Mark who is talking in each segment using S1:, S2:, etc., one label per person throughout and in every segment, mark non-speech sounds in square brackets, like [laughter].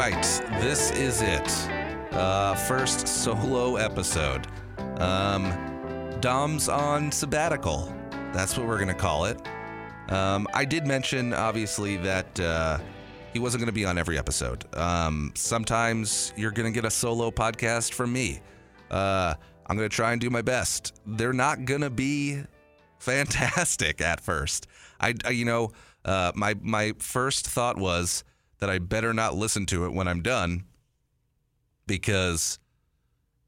S1: right, this is it. Uh, first solo episode. Um, Dom's on sabbatical. That's what we're gonna call it. Um, I did mention, obviously, that uh, he wasn't gonna be on every episode. Um, sometimes you're gonna get a solo podcast from me. Uh, I'm gonna try and do my best. They're not gonna be [laughs] fantastic at first. I, I you know, uh, my my first thought was that I better not listen to it when I'm done because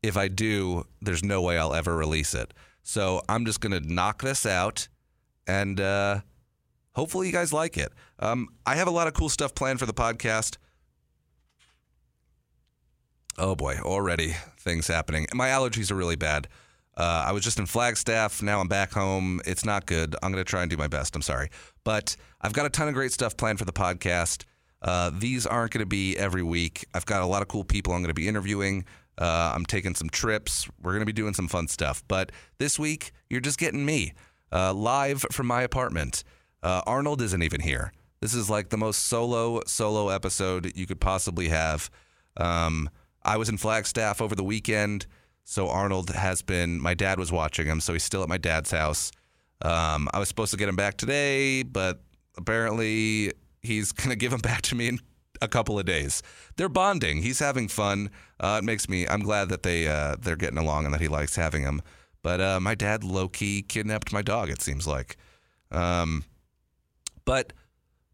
S1: if I do, there's no way I'll ever release it. So I'm just gonna knock this out, and uh, hopefully you guys like it. Um, I have a lot of cool stuff planned for the podcast. Oh boy, already things happening. My allergies are really bad. Uh, I was just in Flagstaff. Now I'm back home. It's not good. I'm going to try and do my best. I'm sorry. But I've got a ton of great stuff planned for the podcast. Uh, these aren't going to be every week. I've got a lot of cool people I'm going to be interviewing. Uh, I'm taking some trips. We're going to be doing some fun stuff. But this week, you're just getting me uh, live from my apartment. Uh, Arnold isn't even here. This is like the most solo, solo episode you could possibly have. Um, I was in Flagstaff over the weekend. So Arnold has been. My dad was watching him, so he's still at my dad's house. Um, I was supposed to get him back today, but apparently he's [laughs] gonna give him back to me in a couple of days. They're bonding. He's having fun. Uh, it makes me. I'm glad that they uh, they're getting along and that he likes having him. But uh, my dad low key kidnapped my dog. It seems like. Um, but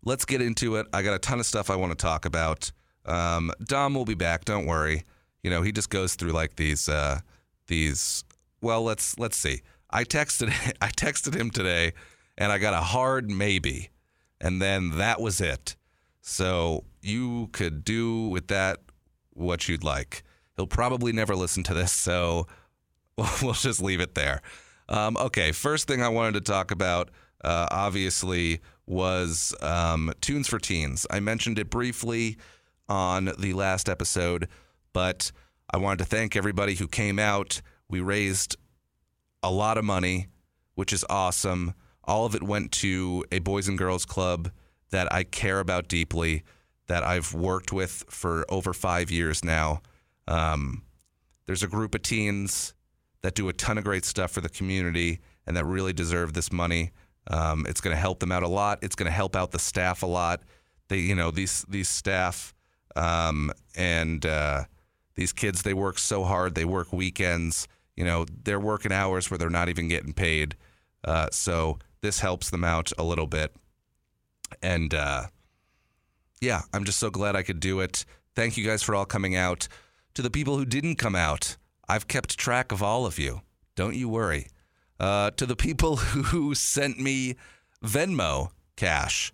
S1: let's get into it. I got a ton of stuff I want to talk about. Um, Dom will be back. Don't worry you know, he just goes through like these uh, these. Well, let's let's see. I texted [laughs] I texted him today, and I got a hard maybe, and then that was it. So you could do with that what you'd like. He'll probably never listen to this, so [laughs] we'll just leave it there. Um, okay, first thing I wanted to talk about, uh, obviously, was um, Tunes for Teens. I mentioned it briefly on the last episode. But I wanted to thank everybody who came out. We raised a lot of money, which is awesome. All of it went to a Boys and Girls Club that I care about deeply, that I've worked with for over five years now. Um, there's a group of teens that do a ton of great stuff for the community and that really deserve this money. Um, it's going to help them out a lot. It's going to help out the staff a lot. They, you know, these these staff um, and uh, these kids, they work so hard. They work weekends. You know, they're working hours where they're not even getting paid. Uh, so this helps them out a little bit. And uh, yeah, I'm just so glad I could do it. Thank you guys for all coming out. To the people who didn't come out, I've kept track of all of you. Don't you worry. Uh, to the people [laughs] who sent me Venmo cash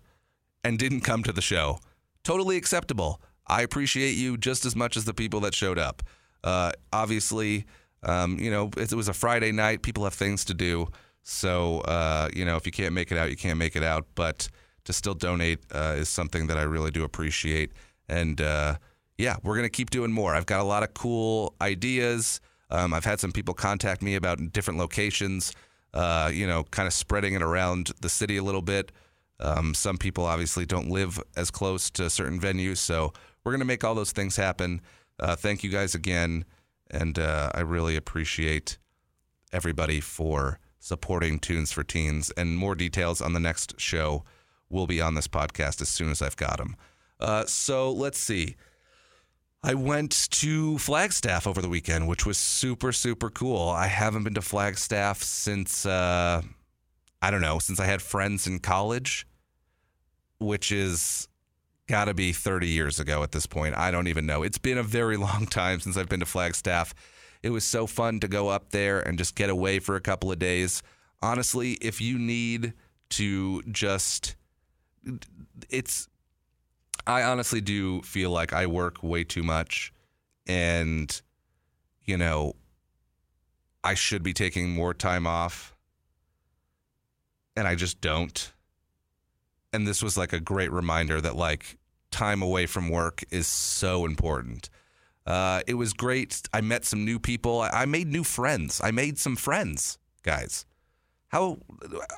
S1: and didn't come to the show, totally acceptable. I appreciate you just as much as the people that showed up. Uh, obviously, um, you know, it, was a Friday night. People have things to do. So, uh, you know, if you can't make it out, you can't make it out. But to still donate uh, is something that I really do appreciate. And uh, yeah, we're going to keep doing more. I've got a lot of cool ideas. Um, I've had some people contact me about different locations, uh, you know, kind of spreading it around the city a little bit. Um, some people obviously don't live as close to certain venues. So we're going to make all those things happen. Uh, thank you guys again. And uh, I really appreciate everybody for supporting Tunes for Teens. And more details on the next show will be on this podcast as soon as I've got them. Uh, so let's see. I went to Flagstaff over the weekend, which was super, super cool. I haven't been to Flagstaff since, uh, I don't know, since I had friends in college, which is got to be 30 years ago at this point. I don't even know. It's been a very [laughs] long time since I've been to Flagstaff. It was so fun to go up there and just get away for a couple of days. Honestly, if you need to just it's I honestly do feel like I work way too much and you know I should be taking more time off and I just don't and this was like a great reminder that like time away from work is so important. Uh, it was great. I met some new people. I, I made new friends. I made some friends, guys. How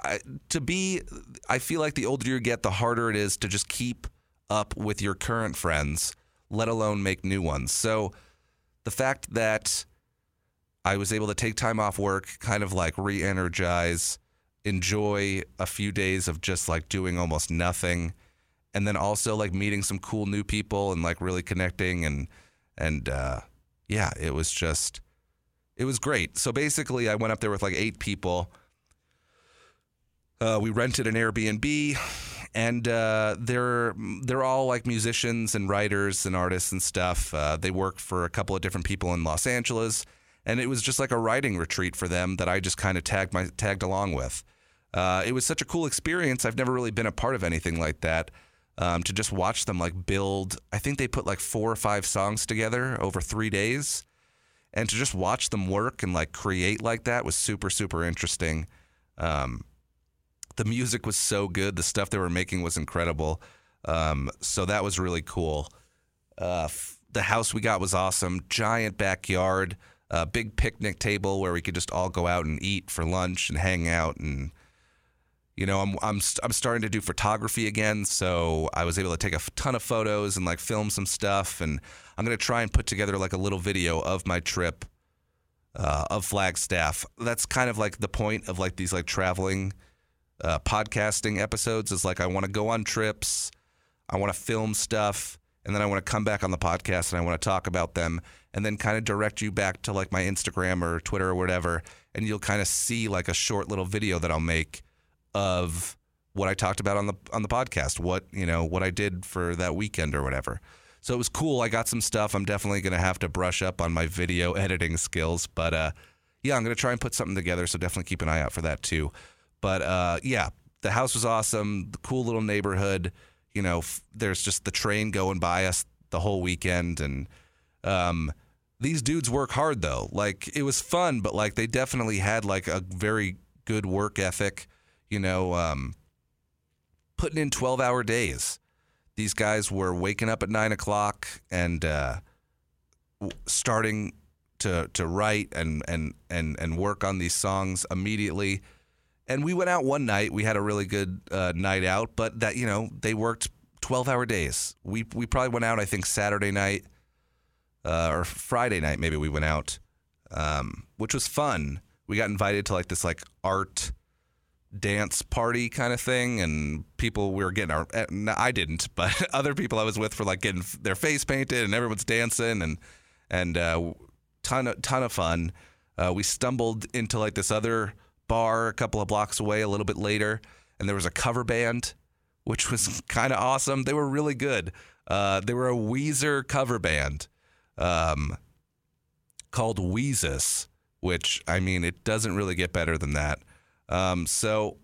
S1: I, to be? I feel like the older you get, the harder it is to just keep up with your current friends. let alone make new ones. So the fact that I was able to take time off work, kind of like re energize, enjoy a few days of just like doing almost nothing. And then also like meeting some cool new people and like really connecting and, and, uh, yeah, it was just, it was great. So basically, I went up there with like eight people. Uh, we rented an Airbnb, and uh, they're they're all like musicians and writers and artists and stuff. Uh, they work for a couple of different people in Los Angeles, and it was just like a writing retreat for them that I just kind of tagged my tagged along with. Uh, it was such a cool experience. I've never really been a part of anything like that. Um, to just watch them like build, I think they put like four or five songs together over three days, and to just watch them work and like create like that was super super interesting. Um, the music was so good. The stuff they were making was incredible. Um, so that was really cool. Uh, f- the house we got was awesome. Giant backyard, a big picnic table where we could just all go out and eat for lunch and hang out. And you know, I'm I'm I'm starting to do photography again, so I was able to take a ton of photos and like film some stuff. And I'm gonna try and put together like a little video of my trip uh, of Flagstaff. That's kind of like the point of like these like traveling uh, podcasting episodes is like I want to go on trips, I want to film stuff, and then I want to come back on the podcast and I want to talk about them, and then kind of direct you back to like my Instagram or Twitter or whatever, and you'll kind of see like a short little video that I'll make of what I talked about on the on the podcast, what you know, what I did for that weekend or whatever. So it was cool. I got some stuff. I'm definitely to have to brush up on my video editing skills, but uh, yeah, I'm to try and put something together. So definitely keep an eye out for that too. But uh, yeah, the house was awesome. The cool little neighborhood. You know, f- there's just the train going by us the whole weekend, and um, these dudes work hard though. Like it was fun, but like they definitely had like a very good work ethic. You know, um, putting in 12 hour days. These guys were waking up at nine o'clock and uh, starting to to write and and and and work on these songs immediately. And we went out one night. We had a really good uh, night out, but that you know they worked twelve hour days. We we probably went out. I think Saturday night uh, or Friday night. Maybe we went out, um, which was fun. We got invited to like this like art dance party kind of thing, and people we were getting our. eh, I didn't, [laughs] but other people I was with were like getting their face painted, and everyone's dancing, and and uh, ton of, ton of fun. Uh, we stumbled into like this other bar a couple of blocks away a little bit later, and there was a cover band, which was [laughs] kind of awesome. They were really good. Uh, they were a Weezer cover band um, called Weezus, which I mean, it doesn't really get better than that. Um, so,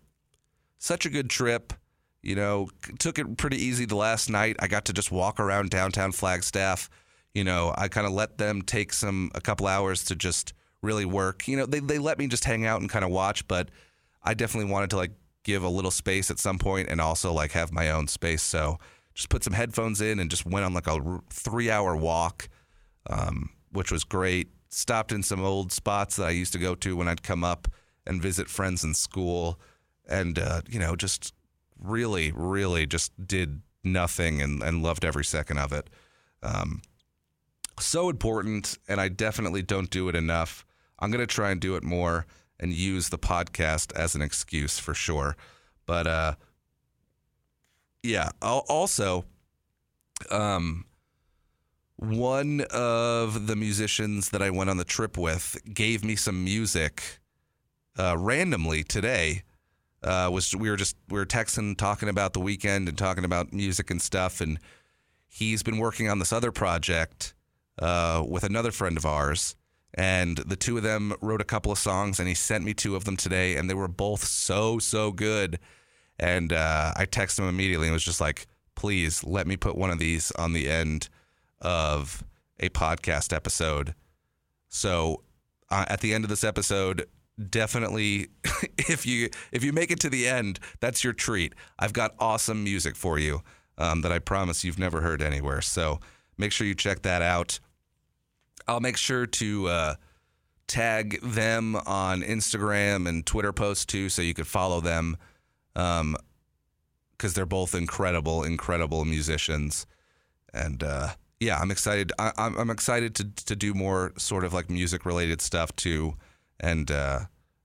S1: such a good trip. You know, took it pretty easy the last night. I got to just walk around downtown Flagstaff. You know, I kind of let them take some a couple hours to just really work. You know, they they let me just hang out and kind of watch, but I definitely wanted to like give a little space at some point and also like have my own space. So just put some headphones in and just went on like a three hour walk, um, which was great. Stopped in some old spots that I used to go to when I'd come up and visit friends in school, and uh, you know just really, really just did nothing and, and loved every second of it. Um, so important, and I definitely don't do it enough. I'm going to try and do it more and use the podcast as an excuse for sure. But uh, yeah, also, um, one of the musicians that I went on the trip with gave me some music uh, randomly today. Uh, was we were just we were texting, talking about the weekend and talking about music and stuff, and he's been working on this other project uh, with another friend of ours, and the two of them wrote a couple of songs, and he sent me two of them today, and they were both so so good. And uh, I texted him immediately and was just like, "Please let me put one of these on the end of a podcast episode." So uh, at the end of this episode, definitely [laughs] if you if you make it to the end, that's your treat. I've got awesome music for you um, that I promise you've never heard anywhere. So make sure you check that out. I'll make sure to uh, tag them on Instagram and Twitter posts too, so you could follow them because they're both incredible, incredible musicians. And uh, yeah, I'm excited. I, I'm, I'm excited to to do more sort of like music related stuff too, and uh,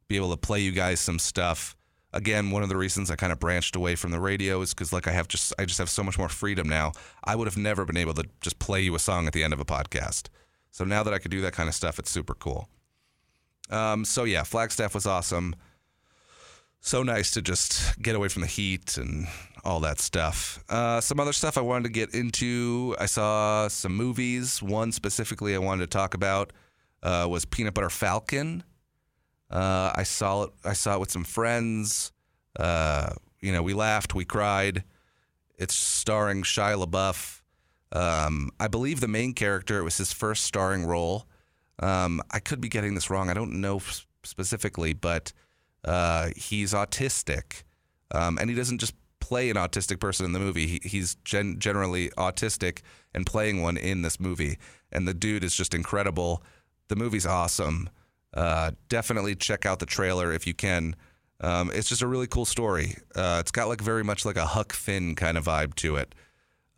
S1: be able to play you guys some stuff. Again, one of the reasons I kind of branched away from the radio is because like I have just I just have so much more freedom now. I would have never been able to just play you a song at the end of a podcast. So now that I could do that kind of stuff, it's super cool. Um, so yeah, Flagstaff was awesome. So nice to just get away from the heat and all that stuff. Uh, some other stuff I wanted to get into. I saw some movies. One specifically I wanted to talk about uh, was Peanut Butter Falcon. Uh, I saw it. I saw it with some friends. Uh, you know, we laughed, we cried. It's starring Shia LaBeouf. Um, I believe the main character. It was his first starring role. Um, I could be getting this wrong. I don't know specifically, but uh, he's autistic, um, and he doesn't just play an autistic person in the movie. He, he's gen- generally autistic and playing one in this movie, and the dude is just incredible. The movie's awesome. Uh, definitely check out the trailer if you can. Um, it's just a really cool story. Uh, it's got like very much like a Huck Finn kind of vibe to it.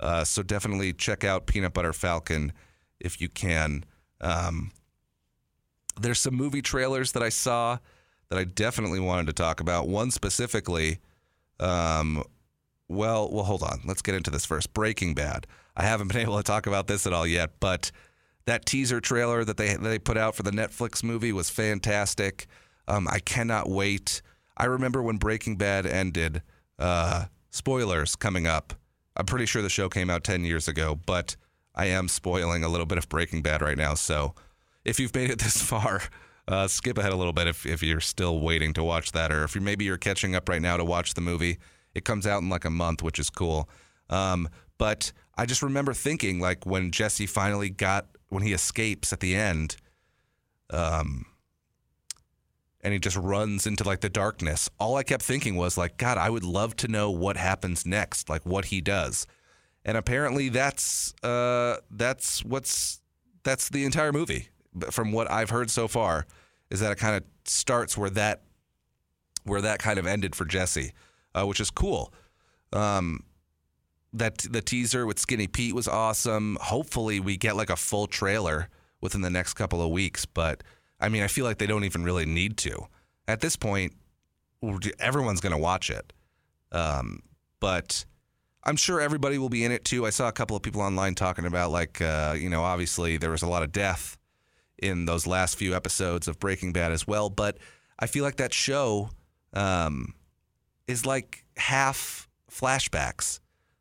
S1: Uh, so definitely check out Peanut Butter Falcon if you can. Um, there's some movie trailers that I saw that I definitely wanted to talk about. One specifically, um, well, well, hold on. Let's get into this first. Breaking Bad. I haven't been [laughs] able to talk about this at all yet, but that teaser trailer that they they put out for the Netflix movie was fantastic. Um, I cannot wait. I remember when Breaking Bad ended. Uh, spoilers coming up. I'm pretty sure the show came out 10 years ago, but I am spoiling a little bit of Breaking Bad right now. So if you've made it this [laughs] far, uh, skip ahead a little bit if, if you're still waiting to watch that, or if you maybe you're catching up right now to watch the movie. It comes out in like a month, which is cool. Um, but I just remember thinking, like when Jesse finally got when he escapes at the end, um, and he just runs into like the darkness. All I kept thinking was like, God, I would love to know what happens next, like what he does. And apparently, that's uh, that's what's that's the entire movie. But From what I've heard so far, is that it kind of starts where that where that kind of ended for Jesse, uh, which is cool. Um, that the teaser with Skinny Pete was awesome. Hopefully, we get like a full trailer within the next couple of weeks. But I mean, I feel like they don't even really need to. At this point, everyone's going to watch it. Um, but I'm sure everybody will be in it too. I saw a couple of people online talking about like, uh, you know, obviously there was a lot of death in those last few episodes of Breaking Bad as well. But I feel like that show um, is like half flashbacks.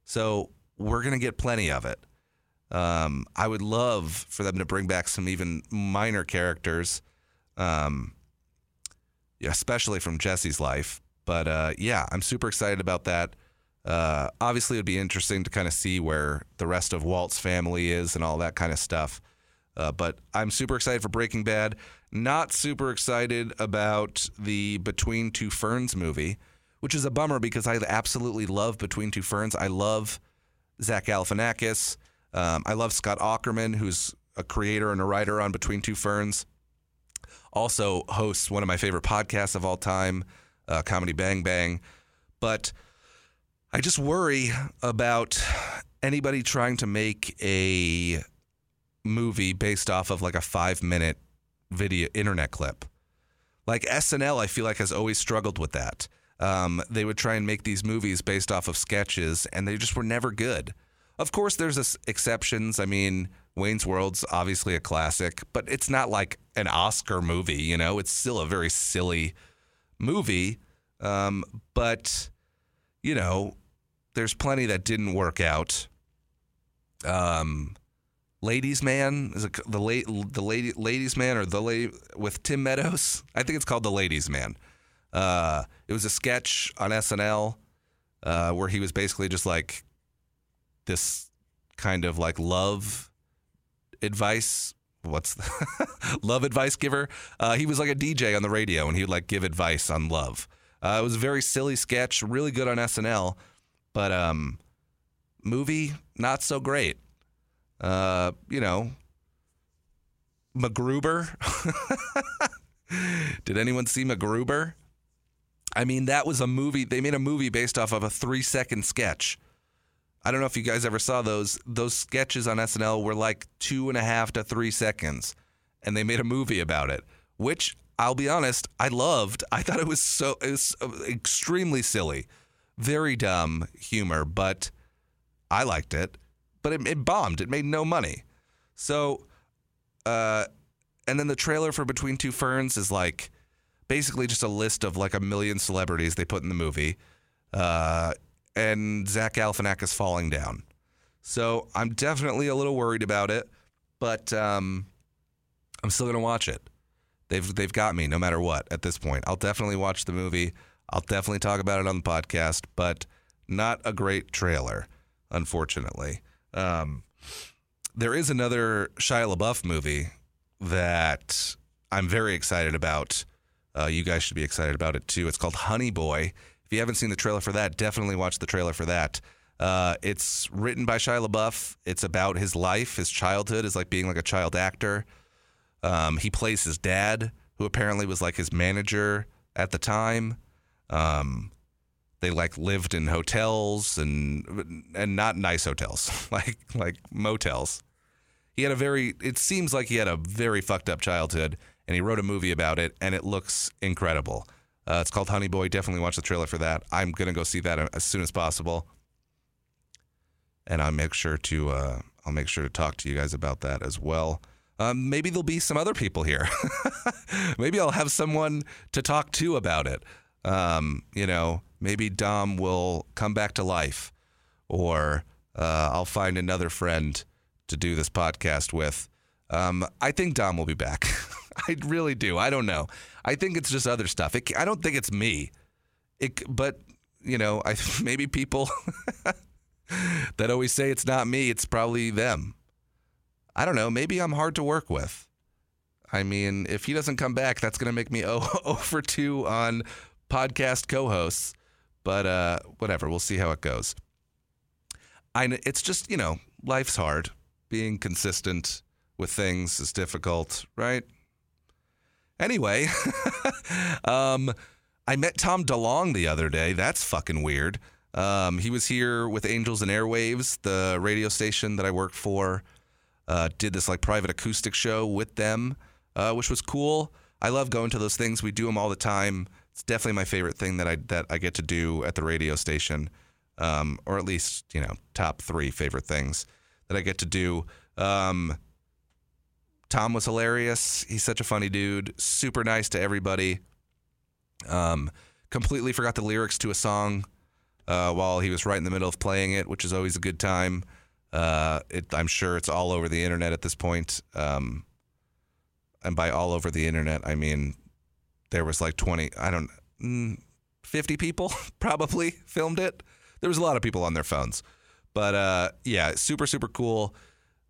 S1: So we're going to get plenty of it. Um, I would love for them to bring back some even minor characters, um, especially from Jesse's life. But uh, yeah, I'm super excited about that. Uh, obviously, it would be interesting to kind of see where the rest of Walt's family is and all that kind of stuff. Uh, but I'm super excited for Breaking Bad. Not super excited about the Between Two Ferns movie, which is a bummer because I absolutely love Between Two Ferns. I love Zach Galifianakis. Um, I love Scott Aukerman, who's a creator and a writer on Between Two Ferns. Also hosts one of my favorite podcasts of all time, uh, Comedy Bang Bang. But I just worry about anybody trying to make a movie based off of like a five minute video internet clip. Like SNL, I feel like has always struggled with that. Um, they would try and make these movies based off of sketches, and they just were never good. Of course, there's exceptions. I mean, Wayne's World's obviously a classic, but it's not like an Oscar movie. You know, it's still a very silly movie. Um, but you know, there's plenty that didn't work out. Um, Ladies Man is it the late the lady Ladies Man or the lady with Tim Meadows? I think it's called the Ladies Man. Uh, it was a sketch on SNL uh, where he was basically just like this kind of like love advice. What's the [laughs] love advice giver? Uh, he was like a DJ on the radio and he would like give advice on love. Uh, it was a very silly sketch, really good on SNL, but um, movie not so great uh, you know, MacGruber. [laughs] Did anyone see MacGruber? I mean, that was a movie. They made a movie based off of a three second sketch. I don't know if you guys ever saw those. Those sketches on SNL were like two and a half to three seconds, and they made a movie about it, which I'll be honest, I loved. I thought it was so it was extremely silly, very dumb humor, but I liked it. But it, it bombed. It made no money. So, uh, and then the trailer for Between Two Ferns is like basically just a list of like a million celebrities they put in the movie. Uh, and Zach Galifianakis falling down. So I'm definitely a little worried about it, but um, I'm still gonna watch it. They've they've got me no matter what at this point. I'll definitely watch the movie. I'll definitely talk about it on the podcast, but not a great trailer, unfortunately. Um, there is another Shia LaBeouf movie that I'm very excited about. Uh, you guys should be excited about it too. It's called Honey Boy. If you haven't seen the trailer for that, definitely watch the trailer for that. Uh, it's written by Shia LaBeouf. It's about his life, his childhood, is like being like a child actor. Um, he plays his dad, who apparently was like his manager at the time. Um, they like lived in hotels and and not nice hotels, [laughs] like like motels. He had a very. It seems like he had a very fucked up childhood, and he wrote a movie about it, and it looks incredible. Uh, it's called Honey Boy. Definitely watch the trailer for that. I'm gonna go see that as soon as possible, and I'll make sure to uh, I'll make sure to talk to you guys about that as well. Um, maybe there'll be some other people here. [laughs] maybe I'll have someone to talk to about it. Um, you know, maybe Dom will come back to life, or uh, I'll find another friend to do this podcast with. Um, I think Dom will be back. [laughs] [laughs] I really do. I don't know. I think it's just other stuff. It, I don't think it's me. It, but you know, I [laughs] maybe people [laughs] that always say it's not me. It's probably them. I don't know. Maybe I'm hard to work with. I mean, if he doesn't come back, that's going to make me over two on podcast co-hosts. But uh, whatever, we'll see how it goes. I, it's just you know, life's hard. Being consistent with things is difficult, right? Anyway, [laughs] um, I met Tom DeLonge the other day. That's fucking weird. Um, he was here with Angels and Airwaves, the radio station that I work for. Uh, did this like private acoustic show with them, uh, which was cool. I love going to those things. We do them all the time. It's definitely my favorite thing that I that I get to do at the radio station, um, or at least you know top three favorite things that I get to do. Um, Tom was hilarious. He's such a funny dude. Super nice to everybody. Um, completely forgot the lyrics to a song uh, while he was right in the middle of playing it, which is always a good time. Uh, it, I'm sure it's all over the internet at this point. Um, and by all over the internet, I mean there was like 20, I don't, mm, 50 people [laughs] probably filmed it. There was a lot of people on their phones. But uh, yeah, super, super cool.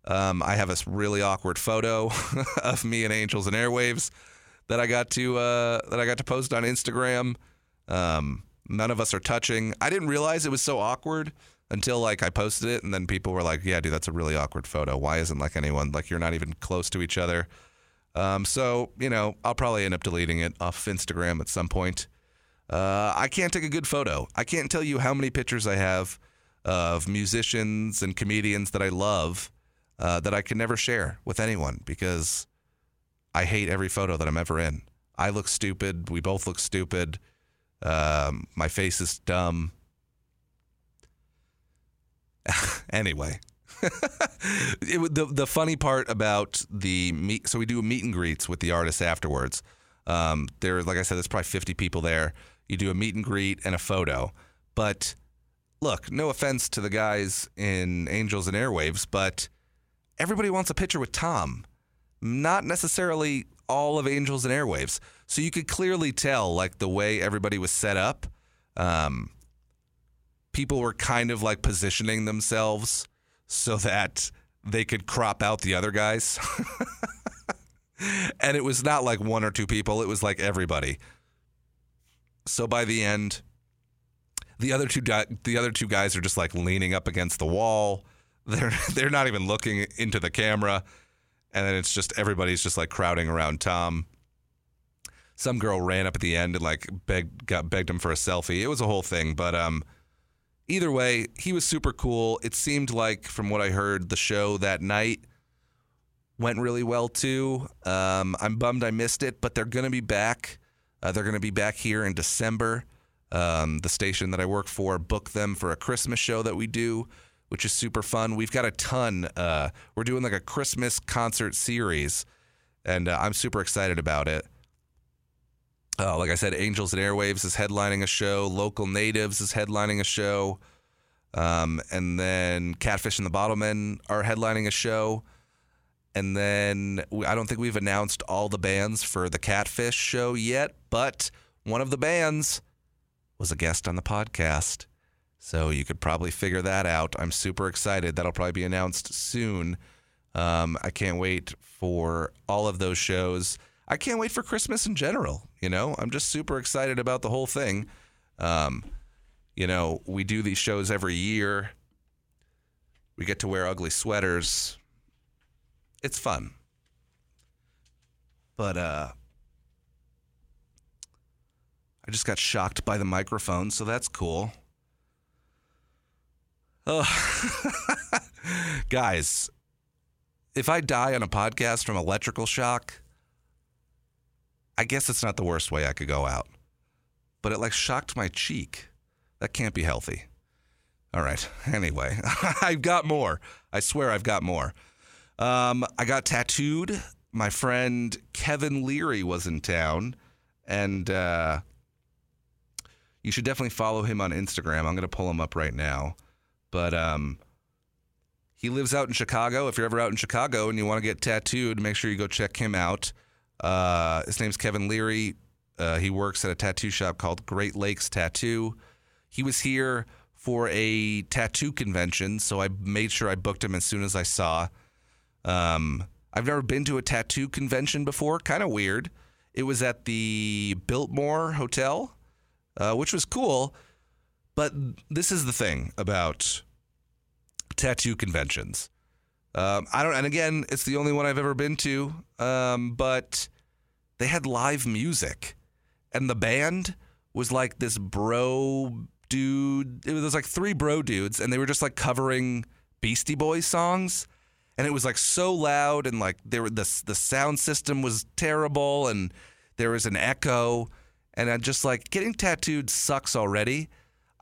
S1: Um, I have a really awkward photo [laughs] of me and Angels and Airwaves that I got to uh, that I got to post on Instagram. Um, none of us are touching. I didn't realize it was so awkward until like I posted it, and then people were like, "Yeah, dude, that's a really awkward photo. Why isn't like anyone like you're not even close to each other?" Um, so you know, I'll probably end up deleting it off Instagram at some point. Uh, I can't take a good photo. I can't tell you how many pictures I have of musicians and comedians that I love uh, that I can never share with anyone because I hate every photo that I'm ever in. I look stupid. We both look stupid. Um, my face is dumb. [laughs] anyway, [laughs] it, the the funny part about the meet, so we do a meet and greets with the artists afterwards. Um, there, like I said, there's probably 50 people there. You do a meet and greet and a photo. But look, no offense to the guys in Angels and Airwaves, but everybody wants a picture with Tom, not necessarily all of Angels and Airwaves. So you could clearly tell, like the way everybody was set up, um, people were kind of like positioning themselves so that they could crop out the other guys. [laughs] and it was not like one or two people, it was like everybody. So by the end, the other two the other two guys are just like leaning up against the wall. They're [laughs] they're not even looking into the camera, and then it's just everybody's just like crowding around Tom. Some girl ran up at the end and like begged got begged him for a selfie. It was a whole thing, but um, either way, he was super cool. It seemed like, from what I heard, the show that night went really well too. Um, I'm bummed I missed it, but they're going to be back. Uh, they're going to be back here in December. Um, the station that I work for booked them for a Christmas show that we do, which is super fun. We've got a ton. Uh, we're doing like a Christmas concert series, and uh, I'm super excited about it. Uh, like I said, Angels and Airwaves is headlining a show. Local Natives is headlining a show. Um, and then Catfish and the Bottlemen are headlining a show. And then I don't think we've announced all the bands for the Catfish show yet, but one of the bands was a guest on the podcast. So you could probably figure that out. I'm super excited. That'll probably be announced soon. Um, I can't wait for all of those shows. I can't wait for Christmas in general. You know, I'm just super excited about the whole thing. Um, you know, we do these shows every year. We get to wear ugly sweaters it's fun. But uh I just got shocked by the microphone, so that's cool. [laughs] Guys, if I die on a podcast from electrical shock, I guess it's not the worst way I could go out. But it like shocked my cheek. That can't be healthy. All right. [laughs] Anyway, [laughs] I've got more. I swear I've got more. Um, I got tattooed. My friend Kevin Leary was in town, and uh, you should definitely follow him on Instagram. I'm going to pull him up right now. But um, he lives out in Chicago. If you're ever out in Chicago and you want to get tattooed, make sure you go check him out. Uh, his name's Kevin Leary. Uh, he works at a tattoo shop called Great Lakes Tattoo. He was here for a tattoo convention, so I made sure I booked him as soon as I saw. Um, I've never been to a tattoo convention before. Kind of weird. It was at the Biltmore Hotel, uh, which was cool. But this is the thing about tattoo conventions. Um, I don't, and again, it's the only one I've ever been to. Um, but they had live music, and the band was like this bro dude. It was like three bro dudes, and they were just like covering Beastie Boys songs and it was like so loud and like there were the the sound system was terrible and there was an echo and I'm just like getting tattooed sucks already.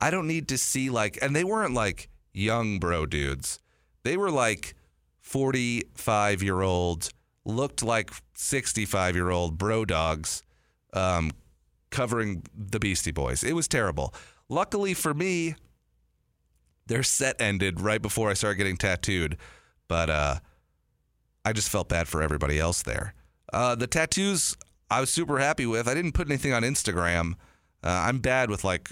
S1: I don't need to see like and they weren't like young bro dudes. They were like 45 year old looked like 65 year old bro dogs um, covering the Beastie Boys. It was terrible. Luckily for me, their set ended right before I started getting tattooed. But uh, I just felt bad for everybody else there. Uh, the tattoos I was super happy with. I didn't put anything on Instagram. Uh, I'm bad with like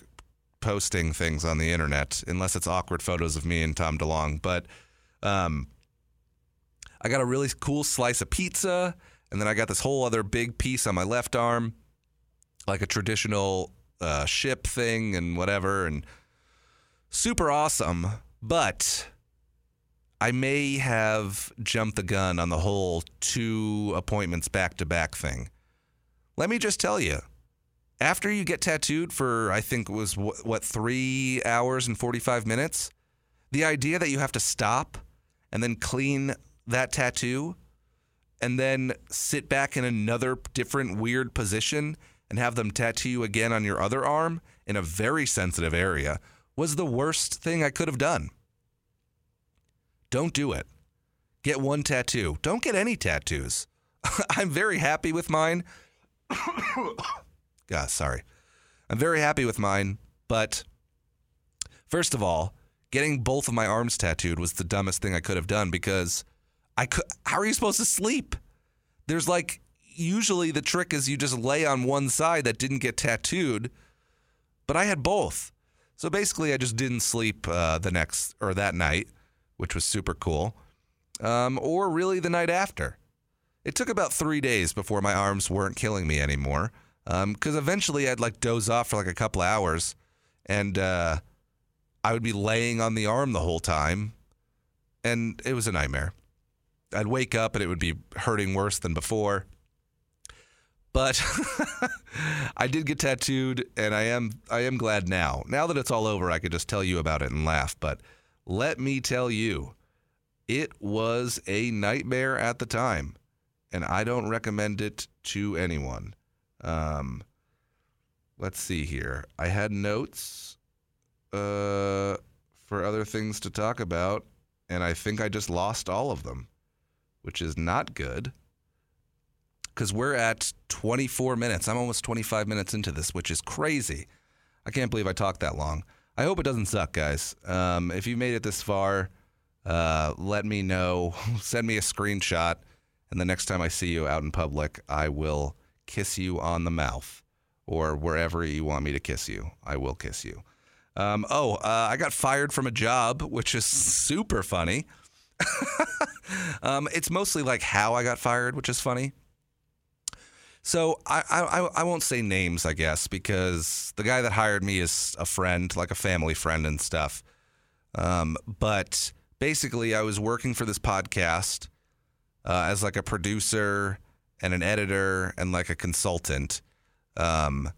S1: posting things on the internet unless it's awkward photos of me and Tom DeLonge. But um, I got a really cool slice of pizza, and then I got this whole other big piece on my left arm, like a traditional uh, ship thing and whatever, and super awesome. But I may have jumped the gun on the whole two appointments back to back thing. Let me just tell you, after you get tattooed for, I think it was what, three hours and 45 minutes, the idea that you have to stop and then clean that tattoo and then sit back in another different weird position and have them tattoo you again on your other arm in a very sensitive area was the worst thing I could have done. Don't do it. Get one tattoo. Don't get any tattoos. [laughs] I'm very happy with mine. [coughs] [coughs] God, sorry. I'm very happy with mine, but first of all, getting both of my arms tattooed was the dumbest thing I could have done because I could how are you supposed to sleep? There's like usually the trick is you just lay on one side that didn't get tattooed, but I had both. So basically I just didn't sleep uh, the next or that night which was super cool, um, or really the night after. It took about three days before my arms weren't killing me anymore, because um, eventually I'd like doze off for like a couple hours, and uh, I would be laying on the arm the whole time, and it was a nightmare. I'd wake up and it would be hurting worse than before. But [laughs] I did get tattooed, and I am I am glad now. Now that it's all over, I could just tell you about it and laugh. But let me tell you, it was a nightmare at the time, and I don't recommend it to anyone. Um, let's see here. I had notes uh, for other things to talk about, and I think I just lost all of them, which is not good. Because we're at 24 minutes. I'm almost 25 minutes into this, which is crazy. I can't believe I talked that long. I hope it doesn't suck, guys. Um, if you made it this far, uh, let me know. [laughs] Send me a screenshot, and the next time I see you out in public, I will kiss you on the mouth or wherever you want me to kiss you. I will kiss you. Um, oh, uh, I got fired from a job, which is super funny. [laughs] um, it's mostly like how I got fired, which is funny. So I, I I won't say names, I guess, because the guy that hired me is a friend, like a family friend and stuff. Um, but basically, I was working for this podcast uh, as like a producer and an editor and like a consultant. Um,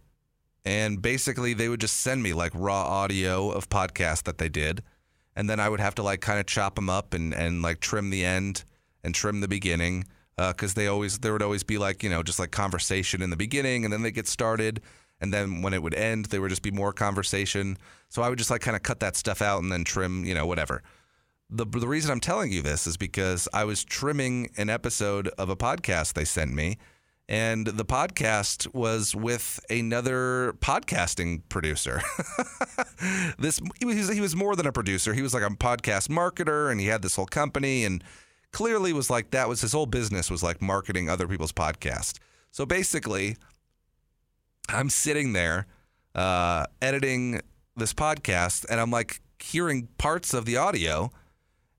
S1: and basically, they would just send me like raw audio of podcasts that they did, and then I would have to like kind of chop them up and and like trim the end and trim the beginning uh, they always there would always be like you know just like conversation in the beginning and then they get started and then when it would end there would just be more conversation so i would just like kind of cut that stuff out and then trim you know whatever the, the reason i'm telling you this is because i was trimming an episode of a podcast they sent me and the podcast was with another podcasting producer. [laughs] this he was, he was more than a producer. He was like a podcast marketer, and he had this whole company. And clearly was like that was his whole business was like marketing other people's podcast. So basically, I'm sitting there uh, editing this podcast, and I'm like hearing parts of the audio,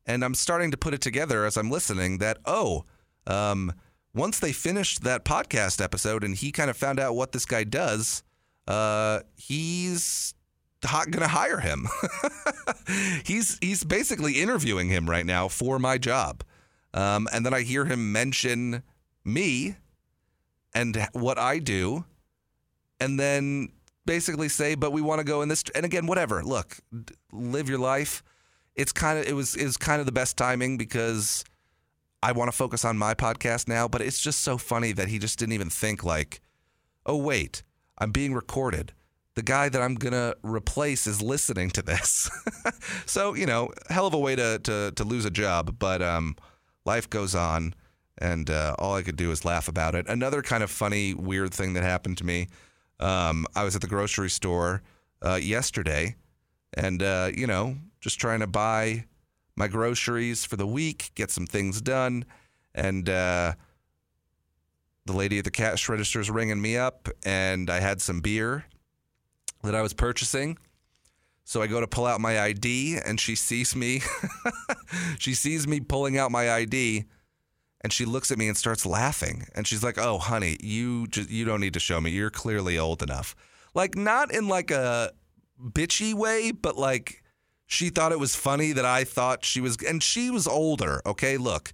S1: and I'm starting to put it together as I'm listening. That oh, um, once they finished that podcast episode, and he kind of found out what this guy does, uh, he's going to hire him. [laughs] he's he's basically interviewing him right now for my job. Um, and then I hear him mention me and what I do, and then basically say, "But we want to go in this." And again, whatever. Look, live your life. It's kind of it was is kind of the best timing because I want to focus on my podcast now. But it's just so funny that he just didn't even think like, "Oh wait, I'm being recorded." The guy that I'm gonna replace is listening to this, [laughs] so you know, hell of a way to to to lose a job. But um, life goes on, and uh, all I could do is laugh about it. Another kind of funny, weird thing that happened to me. Um, I was at the grocery store uh, yesterday, and uh, you know, just trying to buy my groceries for the week, get some things done, and uh, the lady at the cash register is ringing me up, and I had some beer that I was purchasing. So I go to pull out my ID and she sees me. [laughs] she sees me pulling out my ID and she looks at me and starts laughing. And she's like, "Oh, honey, you just you don't need to show me. You're clearly old enough." Like not in like a bitchy way, but like she thought it was funny that I thought she was and she was older, okay? Look,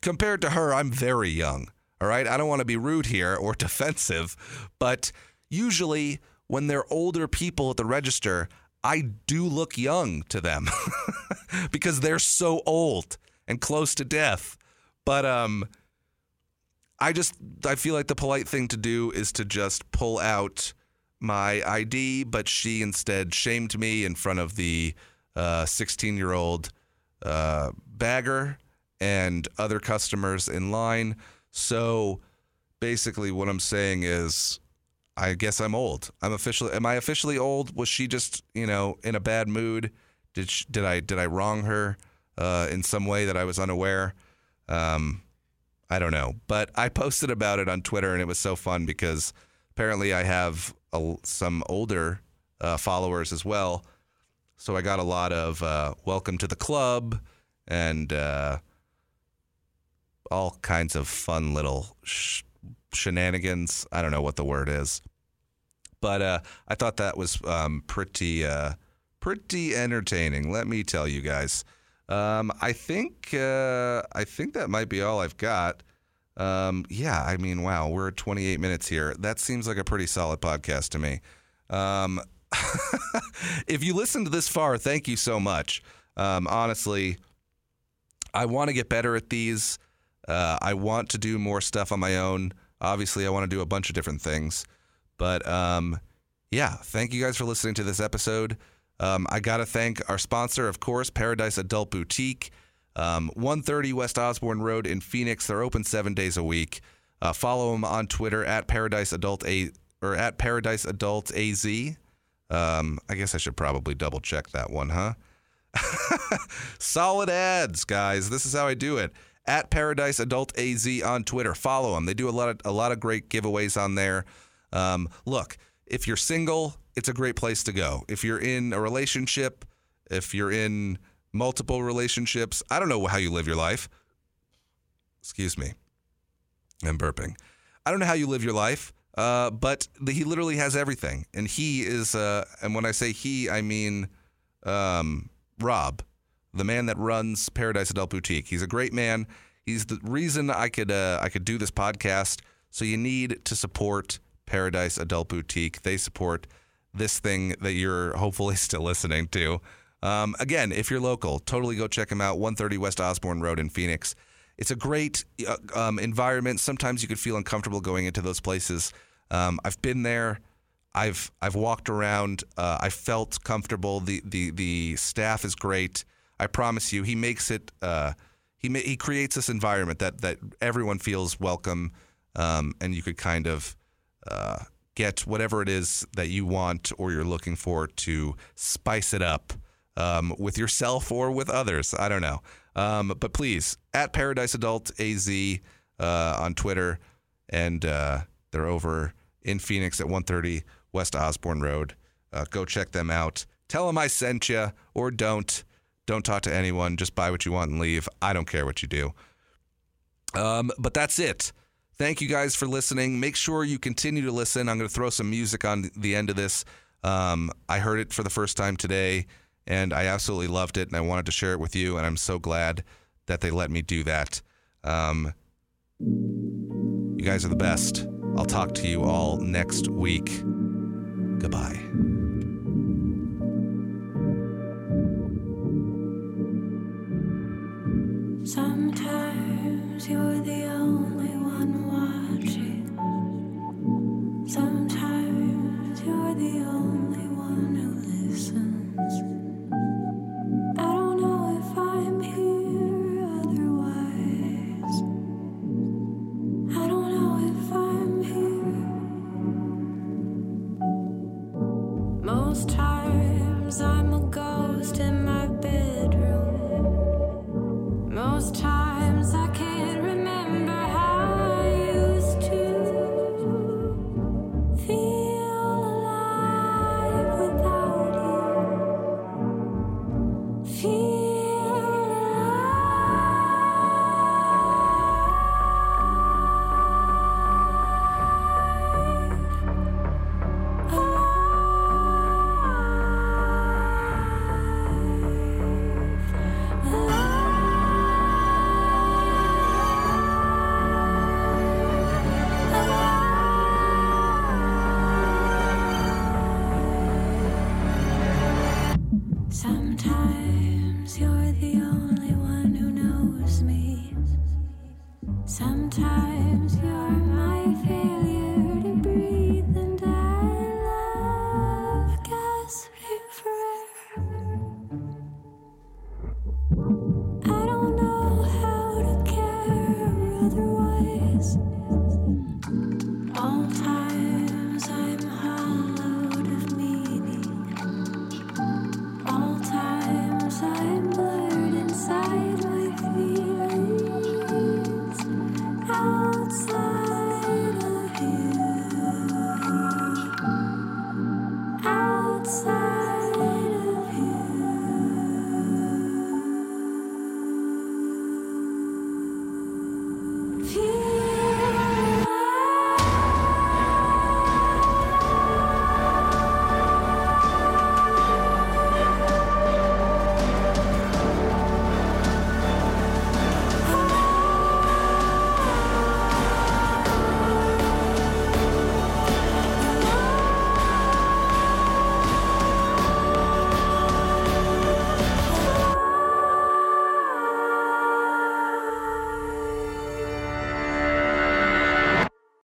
S1: compared to her, I'm very young. All right? I don't want to be rude here or [laughs] defensive, but usually when they're older people at the register, I do look young to them [laughs] because they're so old and close to death. But um I just I feel like the polite thing to do is to just pull out my ID, but she instead shamed me in front of the 16 uh, year old uh, bagger and other customers in line. So basically, what I'm saying is I guess I'm old. I'm officially. Am I officially old? Was she just, you know, in a bad mood? Did she, did I did I wrong her uh, in some way that I was unaware? Um, I don't know, but I posted about it on Twitter, and it was so fun because apparently I have a, some older uh, followers as well. So I got a lot of uh, welcome to the club and uh, all kinds of fun little sh- shenanigans. I don't know what the word is, but uh, I thought that was um, pretty uh, pretty entertaining. Let me tell you guys. Um, I think uh, I think that might be all I've got. Um, yeah, I mean, wow, we're at 28 minutes here. That seems like a pretty solid podcast to me. Um, [laughs] if you listened this far, thank you so much. Um, honestly, I want to get better at these. Uh, I want to do more stuff on my own. Obviously, I want to do a bunch of different things. But um, yeah, thank you guys for listening to this episode. Um, I got to thank our sponsor, of course, Paradise Adult Boutique, um, 130 West Osborn Road in Phoenix. They're open seven days a week. Uh, follow them on Twitter at Paradise Adult A or at Paradise Adult AZ. Um, I guess I should probably double check that one, huh? [laughs] Solid ads, guys. This is how I do it. At Paradise Adult AZ on Twitter. Follow them. They do a lot of a lot of great giveaways on there. Um, look, if you're single, it's a great place to go. If you're in a relationship, if you're in multiple relationships, I don't know how you live your life. Excuse me. I'm burping. I don't know how you live your life, uh, but the, he literally has everything. And he is, uh, and when I say he, I mean um, Rob, the man that runs Paradise Adult Boutique. He's a great man. He's the reason I could uh, I could do this podcast. So you need to support Paradise Adult Boutique. They support this thing that you're hopefully [laughs] still listening to. Um, again, if you're local, totally go check them out. 130 West Osborn Road in Phoenix. It's a great uh, um, environment. Sometimes you could feel uncomfortable going into those places. Um, I've been there. I've I've walked around. Uh, I felt comfortable. The the the staff is great. I promise you, he makes it. Uh, he ma- he creates this environment that that everyone feels welcome, um, and you could kind of uh, get whatever it is that you want or you're looking for to spice it up um, with yourself or with others. I don't know. Um, but please, at Paradise Adult AZ uh, on Twitter, and uh, they're over in Phoenix at 130 West Osborn Road. Uh, go check them out. Tell them I sent you, or don't. Don't talk to anyone. Just buy what you want and leave. I don't care what you do. Um, but that's it. Thank you guys for listening. Make sure you continue to listen. I'm going to throw some music on the end of this. Um, I heard it for the first time today, and I absolutely loved it, and I wanted to share it with you, and I'm so glad that they let me do that. Um, you guys are the best. I'll talk to you all next week. Goodbye.
S2: Sometimes you're the only one watching. Sometimes you're the only Most times I'm a ghost in my bedroom. Most times.